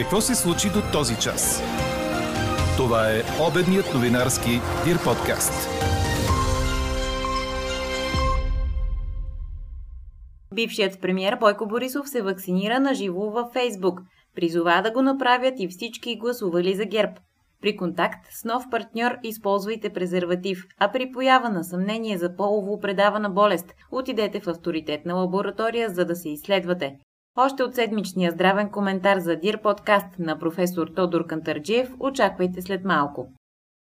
Какво се случи до този час? Това е обедният новинарски Дир подкаст. Бившият премьер Бойко Борисов се вакцинира на живо във Фейсбук. Призова да го направят и всички гласували за ГЕРБ. При контакт с нов партньор използвайте презерватив, а при поява на съмнение за полово предавана болест, отидете в авторитетна лаборатория, за да се изследвате. Още от седмичния здравен коментар за Дир подкаст на професор Тодор Кантарджиев очаквайте след малко.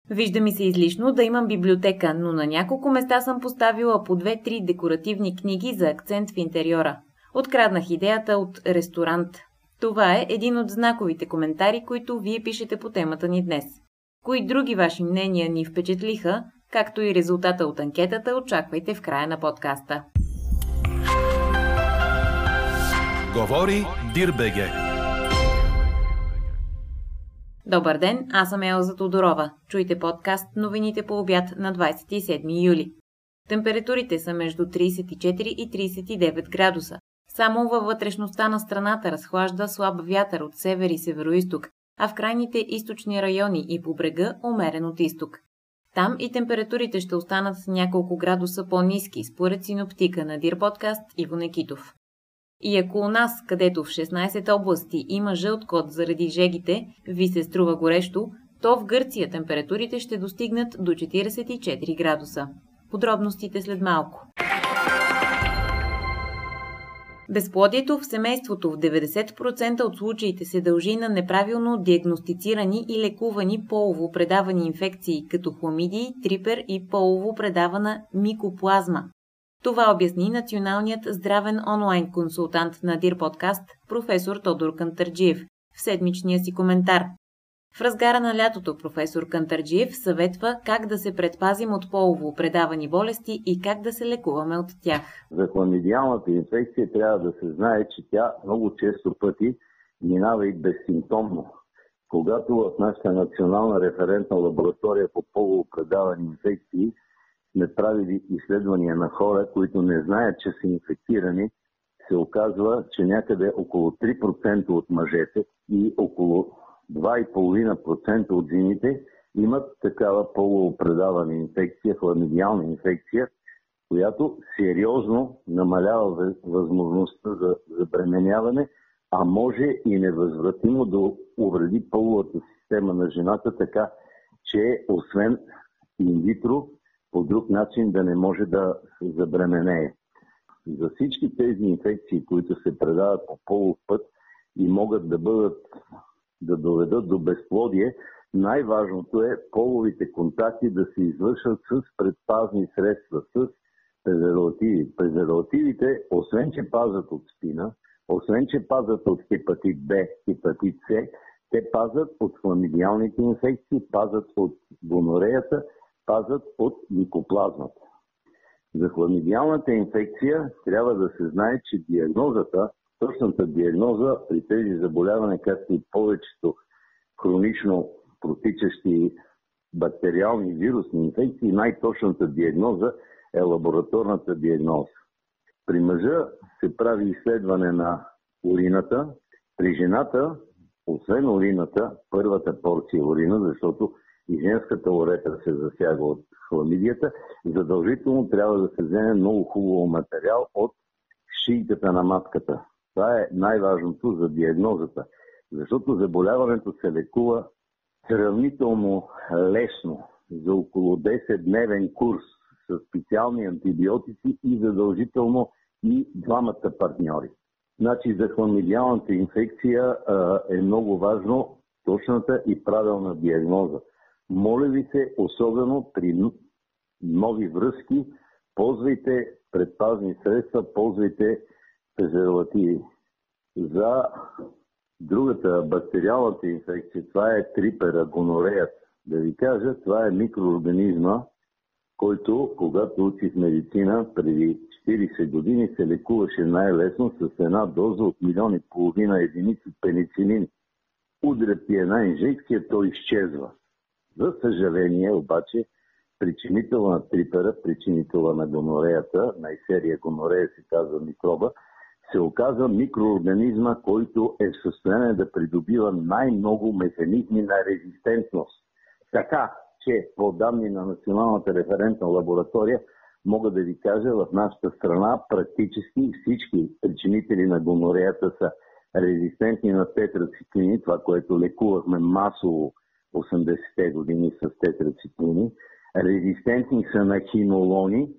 Вижда ми се излишно да имам библиотека, но на няколко места съм поставила по две-три декоративни книги за акцент в интериора. Откраднах идеята от ресторант. Това е един от знаковите коментари, които вие пишете по темата ни днес. Кои други ваши мнения ни впечатлиха, както и резултата от анкетата, очаквайте в края на подкаста. Говори Дирбеге. Добър ден, аз съм Елза Тодорова. Чуйте подкаст новините по обяд на 27 юли. Температурите са между 34 и 39 градуса. Само във вътрешността на страната разхлажда слаб вятър от север и североисток, а в крайните източни райони и по брега умерен от изток. Там и температурите ще останат няколко градуса по-низки, според синоптика на Дир подкаст Иво Некитов. И ако у нас, където в 16 области има жълт код заради жегите, ви се струва горещо, то в Гърция температурите ще достигнат до 44 градуса. Подробностите след малко. Безплодието в семейството в 90% от случаите се дължи на неправилно диагностицирани и лекувани полово предавани инфекции, като хламидии, трипер и полово предавана микоплазма. Това обясни националният здравен онлайн консултант на Дир подкаст професор Тодор Кантарджиев в седмичния си коментар. В разгара на лятото професор Кантарджиев съветва как да се предпазим от полово предавани болести и как да се лекуваме от тях. За хламидиалната инфекция трябва да се знае, че тя много често пъти минава и безсимптомно. Когато в нашата национална референтна лаборатория по полово предавани инфекции сме правили изследвания на хора, които не знаят, че са инфектирани, се оказва, че някъде около 3% от мъжете и около 2,5% от жените имат такава полупредавана инфекция, хламидиална инфекция, която сериозно намалява възможността за забременяване, а може и невъзвратимо да увреди половата система на жената, така че освен инвитро, по друг начин да не може да се забременее. За всички тези инфекции, които се предават по полов път и могат да бъдат да доведат до безплодие, най-важното е половите контакти да се извършат с предпазни средства, с презервативи. Презервативите, освен че пазят от спина, освен че пазят от хепатит Б, хепатит С, те пазят от хламидиалните инфекции, пазят от гонореята, пазят от микоплазмата. За хламидиалната инфекция трябва да се знае, че диагнозата точната диагноза при тези заболявания, както и повечето хронично протичащи бактериални вирусни инфекции, най-точната диагноза е лабораторната диагноза. При мъжа се прави изследване на урината, при жената, освен урината, първата порция урина, защото и женската уретра се засяга от хламидията, задължително трябва да се вземе много хубаво материал от шийката на матката. Това е най-важното за диагнозата, защото заболяването се лекува сравнително лесно за около 10-дневен курс с специални антибиотици и задължително и двамата партньори. Значи за хламидиалната инфекция е много важно точната и правилна диагноза. Моля ви се, особено при нови връзки, ползвайте предпазни средства, ползвайте презервативи. За другата бактериалната инфекция, това е трипера, гонореят. Да ви кажа, това е микроорганизма, който, когато учих медицина преди 40 години, се лекуваше най-лесно с една доза от милион и половина единици пеницилин. Удрят ти една инжекция, той изчезва. За съжаление, обаче, причинител на трипера, причинител на гонореята, най-серия гонорея се казва микроба, се оказа микроорганизма, който е в състояние да придобива най-много механизми на резистентност. Така, че по данни на Националната референтна лаборатория мога да ви кажа, в нашата страна практически всички причинители на гонореята са резистентни на тетрациклини, това, което лекувахме масово 80-те години с тетрациклини, резистентни са на хинолони,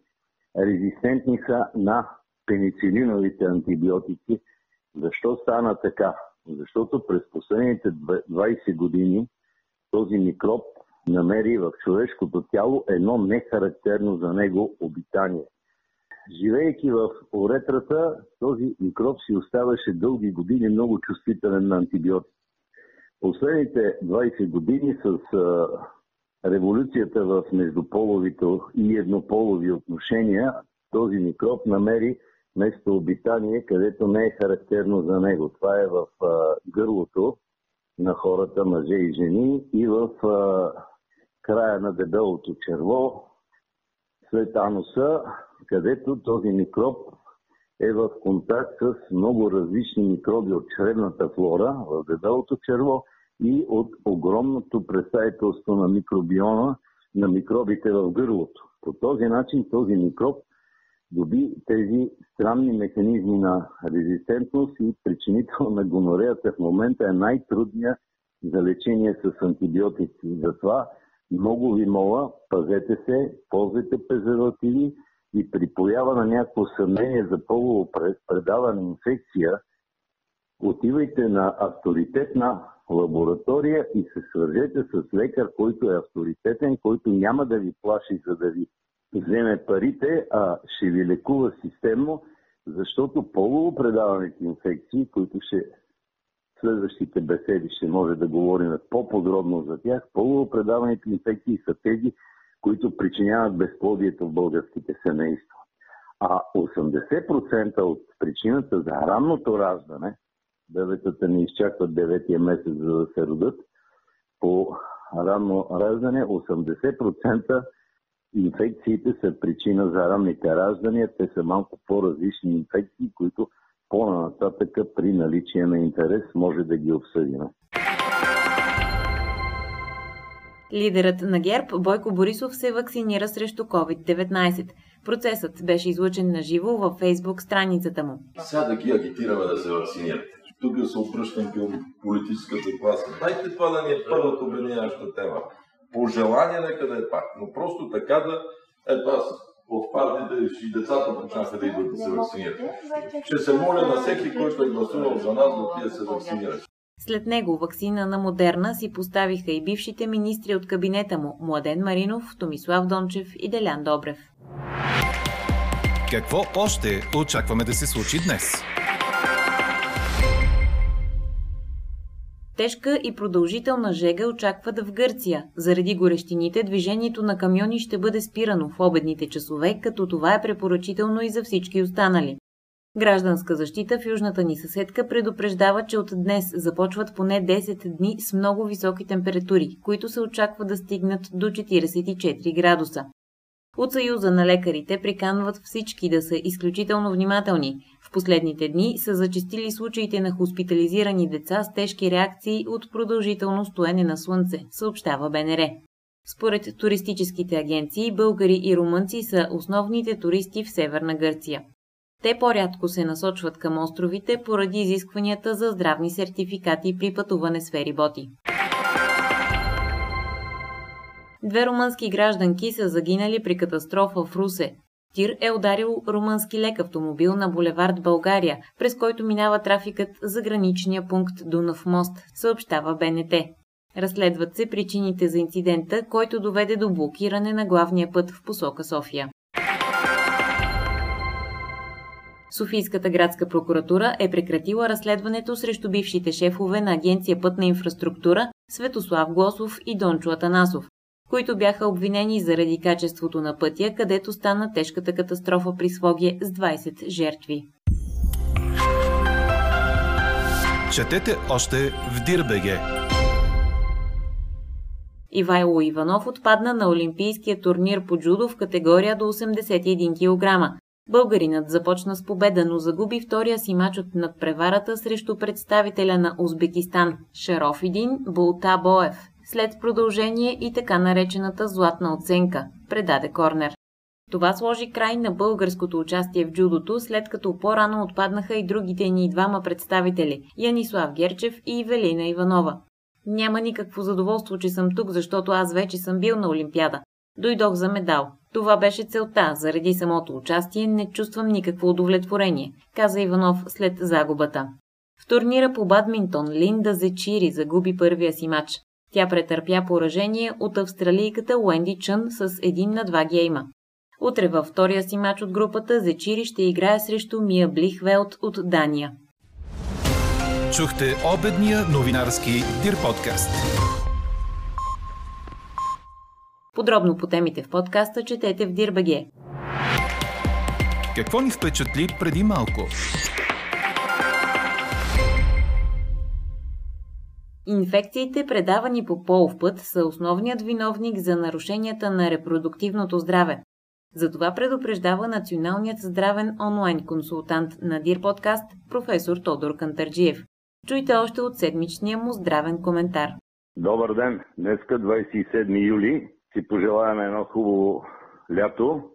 резистентни са на пеницилиновите антибиотици. Защо стана така? Защото през последните 20 години този микроб намери в човешкото тяло едно нехарактерно за него обитание. Живейки в уретрата, този микроб си оставаше дълги години много чувствителен на антибиотици. Последните 20 години с революцията в междуполовите и еднополови отношения, този микроб намери местообитание, където не е характерно за него. Това е в гърлото на хората, мъже и жени, и в края на дебелото черво, след ануса, където този микроб е в контакт с много различни микроби от чревната флора в дебелото черво и от огромното представителство на микробиона на микробите в гърлото. По този начин този микроб доби тези странни механизми на резистентност и причинител на гонореята в момента е най-трудният за лечение с антибиотици. Затова много ви моля, пазете се, ползвайте презервативи и при поява на някакво съмнение за полово предаване инфекция, отивайте на авторитетна лаборатория и се свържете с лекар, който е авторитетен, който няма да ви плаши, за да ви вземе парите, а ще ви лекува системно, защото полово предаваните инфекции, които ще следващите беседи ще може да говорим по-подробно за тях, полово предаваните инфекции са тези, които причиняват безплодието в българските семейства. А 80% от причината за ранното раждане, бебетата не изчакват 9 месец за да се родят, по ранно раждане 80% инфекциите са причина за ранните раждания. Те са малко по-различни инфекции, които по-нататък при наличие на интерес може да ги обсъдим. Лидерът на ГЕРБ Бойко Борисов се вакцинира срещу COVID-19. Процесът беше излъчен на живо във фейсбук страницата му. Сега да ги агитираме да се вакцинират. Тук се обръщам към политическата класа. Дайте това да ни е първата обединяваща тема. Пожелание нека да е пак, но просто така да... Ето аз от партиите и децата почнаха да идват да се вакцинират. Ще се моля на всеки, който е гласувал за нас, да отиде се вакцинира. След него вакцина на Модерна си поставиха и бившите министри от кабинета му Младен Маринов, Томислав Дончев и Делян Добрев. Какво още очакваме да се случи днес? Тежка и продължителна жега очакват в Гърция. Заради горещините движението на камиони ще бъде спирано в обедните часове, като това е препоръчително и за всички останали. Гражданска защита в южната ни съседка предупреждава, че от днес започват поне 10 дни с много високи температури, които се очаква да стигнат до 44 градуса. От Съюза на лекарите приканват всички да са изключително внимателни. В последните дни са зачистили случаите на хоспитализирани деца с тежки реакции от продължително стоене на слънце, съобщава БНР. Според туристическите агенции, българи и румънци са основните туристи в Северна Гърция. Те по-рядко се насочват към островите поради изискванията за здравни сертификати при пътуване с фериботи. Две румънски гражданки са загинали при катастрофа в Русе. Тир е ударил румънски лек автомобил на булевард България, през който минава трафикът за граничния пункт Дунав мост, съобщава БНТ. Разследват се причините за инцидента, който доведе до блокиране на главния път в посока София. Софийската градска прокуратура е прекратила разследването срещу бившите шефове на Агенция Пътна инфраструктура Светослав Глосов и Дончо Атанасов, които бяха обвинени заради качеството на пътя, където стана тежката катастрофа при Своге с 20 жертви. Четете още в Дирбеге. Ивайло Иванов отпадна на Олимпийския турнир по джудо в категория до 81 кг. Българинът започна с победа, но загуби втория си мач от надпреварата срещу представителя на Узбекистан Шарофидин Бултабоев, след продължение и така наречената златна оценка, предаде Корнер. Това сложи край на българското участие в джудото, след като по-рано отпаднаха и другите ни двама представители – Янислав Герчев и Велина Иванова. Няма никакво задоволство, че съм тук, защото аз вече съм бил на Олимпиада. Дойдох за медал. Това беше целта. Заради самото участие не чувствам никакво удовлетворение, каза Иванов след загубата. В турнира по бадминтон Линда Зечири загуби първия си матч. Тя претърпя поражение от австралийката Уенди Чън с един на два гейма. Утре във втория си матч от групата Зечири ще играе срещу Мия Блихвелт от Дания. Чухте обедния новинарски Дир подкаст. Подробно по темите в подкаста четете в Дирбаге. Какво ни впечатли преди малко? Инфекциите, предавани по полов път, са основният виновник за нарушенията на репродуктивното здраве. Затова предупреждава националният здравен онлайн консултант на Дир подкаст професор Тодор Кантарджиев. Чуйте още от седмичния му здравен коментар. Добър ден! Днеска 27 юли си пожелаваме едно хубаво лято.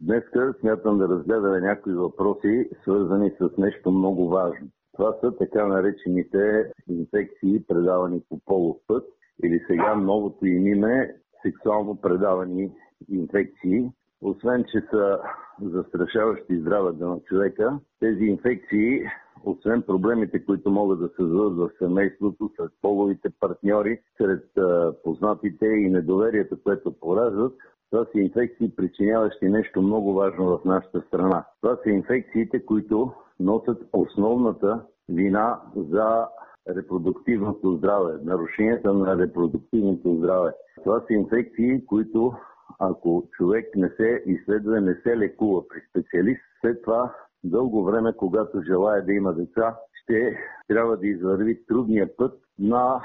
Днес смятам да разгледаме някои въпроси, свързани с нещо много важно. Това са така наречените инфекции, предавани по полов път, или сега новото им име сексуално предавани инфекции. Освен, че са застрашаващи здравето на човека, тези инфекции освен проблемите, които могат да се създадат в семейството, сред половите партньори, сред познатите и недоверието, което пораждат, това са инфекции, причиняващи нещо много важно в нашата страна. Това са инфекциите, които носят основната вина за репродуктивното здраве, нарушенията на репродуктивното здраве. Това са инфекции, които ако човек не се изследва, не се лекува при специалист, след това дълго време, когато желая да има деца, ще трябва да извърви трудния път на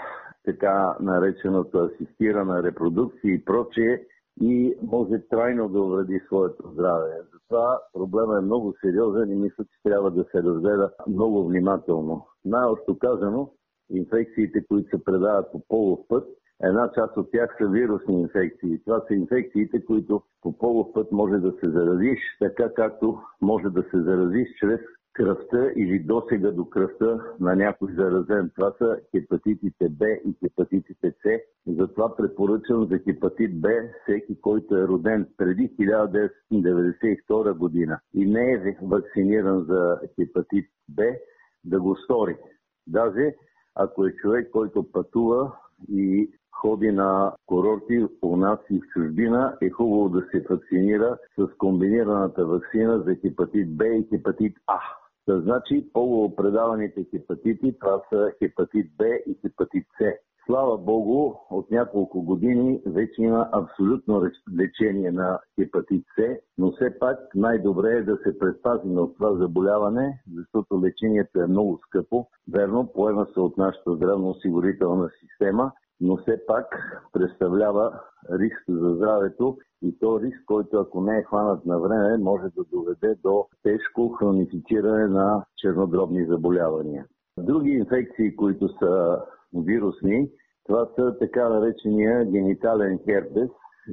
така нареченото асистирана репродукция и прочее и може трайно да увреди своето здраве. Затова проблема е много сериозен и мисля, че трябва да се разгледа много внимателно. Най-общо казано, инфекциите, които се предават по полов път, Една част от тях са вирусни инфекции. Това са инфекциите, които по полов път може да се заразиш, така както може да се заразиш чрез кръвта или досега до кръвта на някой заразен. Това са хепатитите Б и хепатитите С. Затова препоръчвам за хепатит Б всеки, който е роден преди 1992 година и не е вакциниран за хепатит Б, да го стори. Даже ако е човек, който пътува и ходи на курорти у нас и в чужбина, е хубаво да се вакцинира с комбинираната вакцина за хепатит Б и хепатит А. Та значи полуопредаваните хепатити, това са хепатит Б и хепатит С. Слава Богу, от няколко години вече има абсолютно лечение на хепатит С, но все пак най-добре е да се предпазим от това заболяване, защото лечението е много скъпо. Верно, поема се от нашата здравноосигурителна система, но все пак представлява риск за здравето и то риск, който ако не е хванат на време, може да доведе до тежко хронифициране на чернодробни заболявания. Други инфекции, които са вирусни, това са така наречения генитален херпес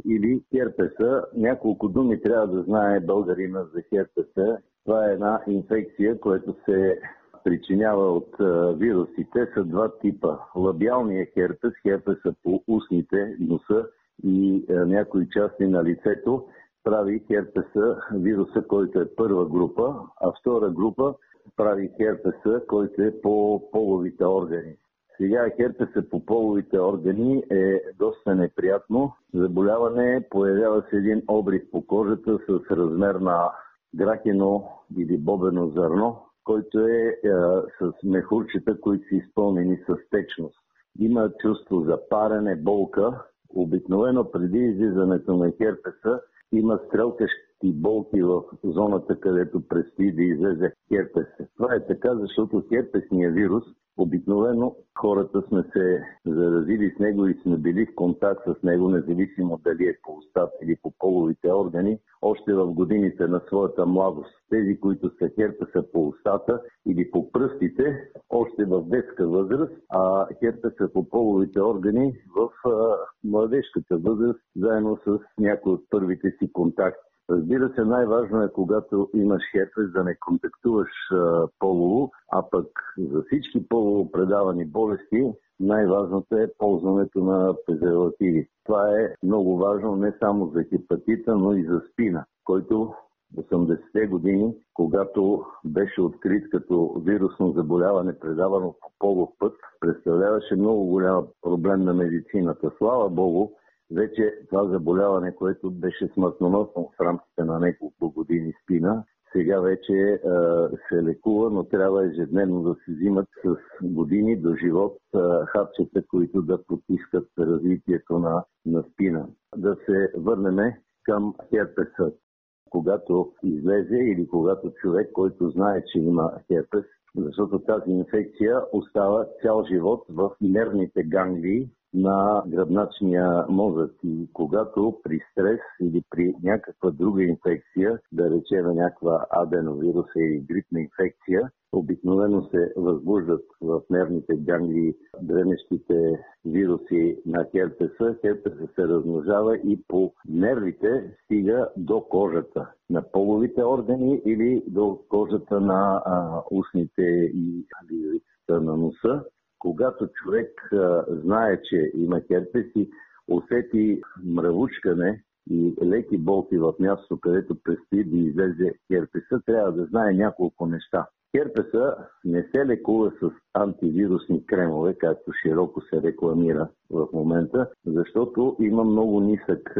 или херпеса. Няколко думи трябва да знае българина за херпеса. Това е една инфекция, която се причинява от вирусите са два типа. Лабиалния херпес, херпеса по устните, носа и някои части на лицето, прави херпеса, вируса, който е първа група, а втора група прави херпеса, който е по половите органи. Сега херпеса по половите органи е доста неприятно. Заболяване появява се един обрив по кожата с размер на грахено или бобено зърно, който е, е с мехурчета, които са изпълнени с течност. Има чувство за парене, болка. Обикновено преди излизането на херпеса има стрелка, и болки в зоната, където предстои да излезе херпес. Това е така, защото херпесния вирус Обикновено хората сме се заразили с него и сме били в контакт с него, независимо дали е по устата или по половите органи, още в годините на своята младост. Тези, които са херпеса по устата или по пръстите, още в детска възраст, а херпеса по половите органи в младежката възраст, заедно с някои от първите си контакти. Разбира се, най-важно е, когато имаш херпес, да не контактуваш а, полово, а пък за всички полово предавани болести най-важното е ползването на презервативи. Това е много важно не само за хепатита, но и за спина, който 80-те години, когато беше открит като вирусно заболяване, предавано по полов път, представляваше много голям проблем на медицината. Слава Богу, вече това заболяване, което беше смъртоносно в рамките на няколко години спина, сега вече е, се лекува, но трябва ежедневно да се взимат с години до живот е, хапчета, които да потискат развитието на, на спина. Да се върнем към херпеса. Когато излезе или когато човек, който знае, че има херпес, защото тази инфекция остава цял живот в нервните ганглии на гръбначния мозък. И когато при стрес или при някаква друга инфекция, да речем някаква аденовирус или грипна инфекция, обикновено се възбуждат в нервните ганглии дремещите вируси на херпеса. Херпеса се размножава и по нервите стига до кожата на половите органи или до кожата на а, устните и на носа когато човек а, знае, че има херпес и усети мравучкане и леки болки в мястото, където предстои да излезе херпеса, трябва да знае няколко неща. Херпеса не се лекува с антивирусни кремове, както широко се рекламира в момента, защото има много нисък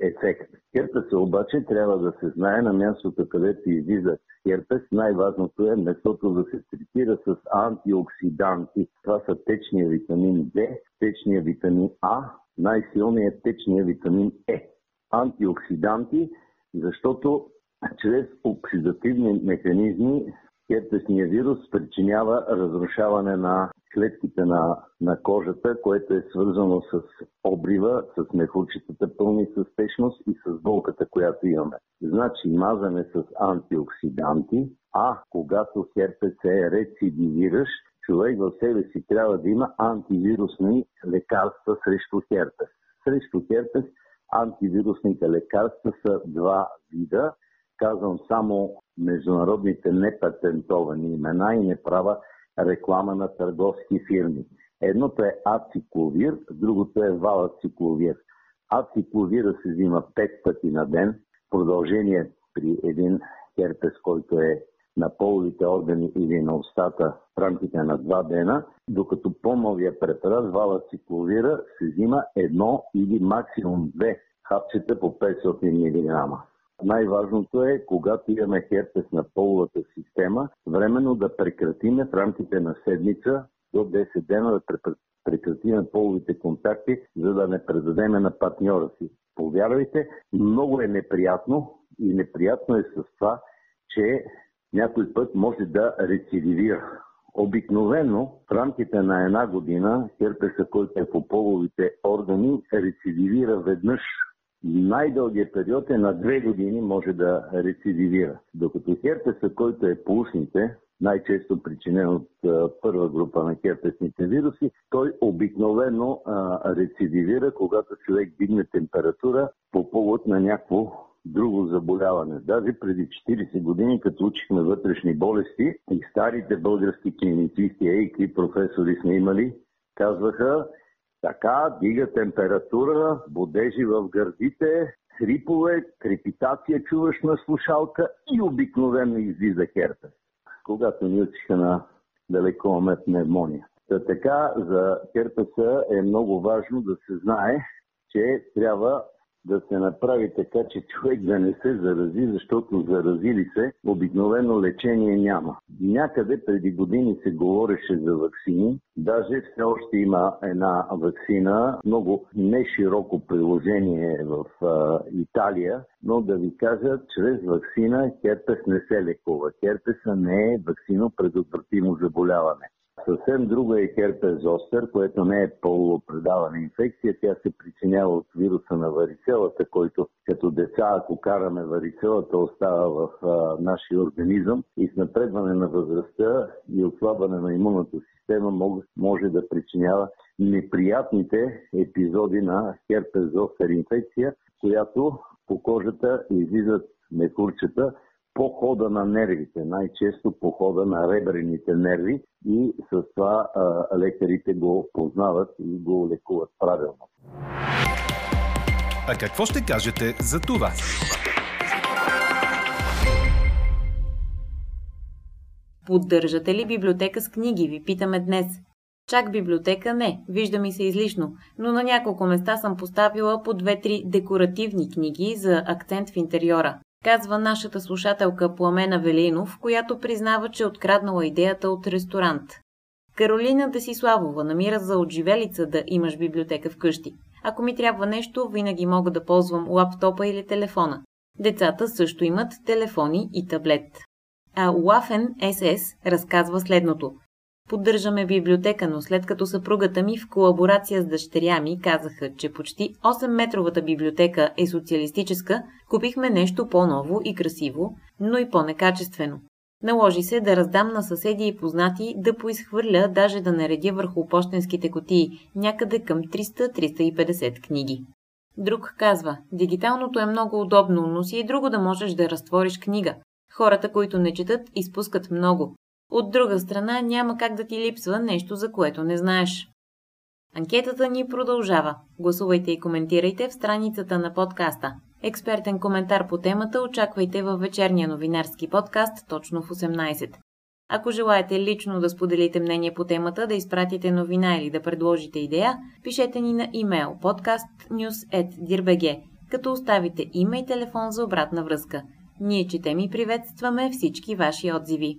ефект. Херпеса обаче трябва да се знае на мястото, където излиза херпес. Най-важното е месото да се третира с антиоксиданти. Това са течния витамин D, течния витамин А, най-силният течния витамин Е. Антиоксиданти, защото чрез оксидативни механизми Херпесния вирус причинява разрушаване на клетките на, на кожата, което е свързано с обрива, с мехурчетата пълни с течност и с болката, която имаме. Значи мазане с антиоксиданти, а когато херпес е рецидивиращ, човек в себе си трябва да има антивирусни лекарства срещу херпес. Срещу херпес антивирусните лекарства са два вида. Казвам само международните непатентовани имена и не правя реклама на търговски фирми. Едното е ацикловир, другото е валацикловир. Ацикловира се взима 5 пъти на ден, продължение при един херпес, който е на половите органи или на устата в рамките на 2 дена, докато по-новия препарат валацикловира се взима едно или максимум две хапчета по 500 мг. Най-важното е, когато имаме херпес на половата система, временно да прекратиме в рамките на седмица до 10 дена да прекратиме половите контакти, за да не предадеме на партньора си. Повярвайте, много е неприятно и неприятно е с това, че някой път може да рецидивира. Обикновено в рамките на една година херпеса, който е по половите органи, рецидивира веднъж най-дългият период е на две години може да рецидивира. Докато херпеса, който е по ушните, най-често причинен от първа група на херпесните вируси, той обикновено а, рецидивира, когато човек дигне температура по повод на някакво друго заболяване. Даже преди 40 години, като учихме вътрешни болести и старите български клиницисти, ей, какви професори сме имали, казваха, така, дига температура, бодежи в гърдите, хрипове, крепитация чуваш на слушалка и обикновено излиза херпес. Когато ни учиха на да лекуваме пневмония. Та така, за херпеса е много важно да се знае, че трябва да се направи така, че човек да не се зарази, защото заразили се, обикновено лечение няма. Някъде преди години се говореше за вакцини. Даже все още има една вакцина, много не широко приложение в а, Италия, но да ви кажа, чрез вакцина херпес не се лекува. Херпеса не е вакцино предотвратимо заболяване. Съвсем друга е херпес зостер, което не е полупредавана инфекция. Тя се причинява от вируса на варицелата, който като деца, ако караме варицелата, остава в а, нашия организъм и с напредване на възрастта и отслабване на имунната система може, може да причинява неприятните епизоди на херпес зостер инфекция, която по кожата излизат мекурчета, по хода на нервите, най-често по хода на ребрените нерви и с това а, лекарите го познават и го лекуват правилно. А какво ще кажете за това? Поддържате ли библиотека с книги, ви питаме днес. Чак библиотека не, вижда ми се излишно, но на няколко места съм поставила по две-три декоративни книги за акцент в интериора казва нашата слушателка Пламена Велинов, която признава, че е откраднала идеята от ресторант. Каролина Десиславова намира за отживелица да имаш библиотека вкъщи. Ако ми трябва нещо, винаги мога да ползвам лаптопа или телефона. Децата също имат телефони и таблет. А Уафен СС разказва следното. Поддържаме библиотека, но след като съпругата ми в колаборация с дъщеря ми казаха, че почти 8-метровата библиотека е социалистическа, купихме нещо по-ново и красиво, но и по-некачествено. Наложи се да раздам на съседи и познати да поизхвърля, даже да наредя върху почтенските котии някъде към 300-350 книги. Друг казва, дигиталното е много удобно, но си и друго да можеш да разтвориш книга. Хората, които не четат, изпускат много. От друга страна, няма как да ти липсва нещо, за което не знаеш. Анкетата ни продължава. Гласувайте и коментирайте в страницата на подкаста. Експертен коментар по темата очаквайте във вечерния новинарски подкаст точно в 18. Ако желаете лично да споделите мнение по темата, да изпратите новина или да предложите идея, пишете ни на имейл podcastnews.dirbg, като оставите име и телефон за обратна връзка. Ние четем и приветстваме всички ваши отзиви.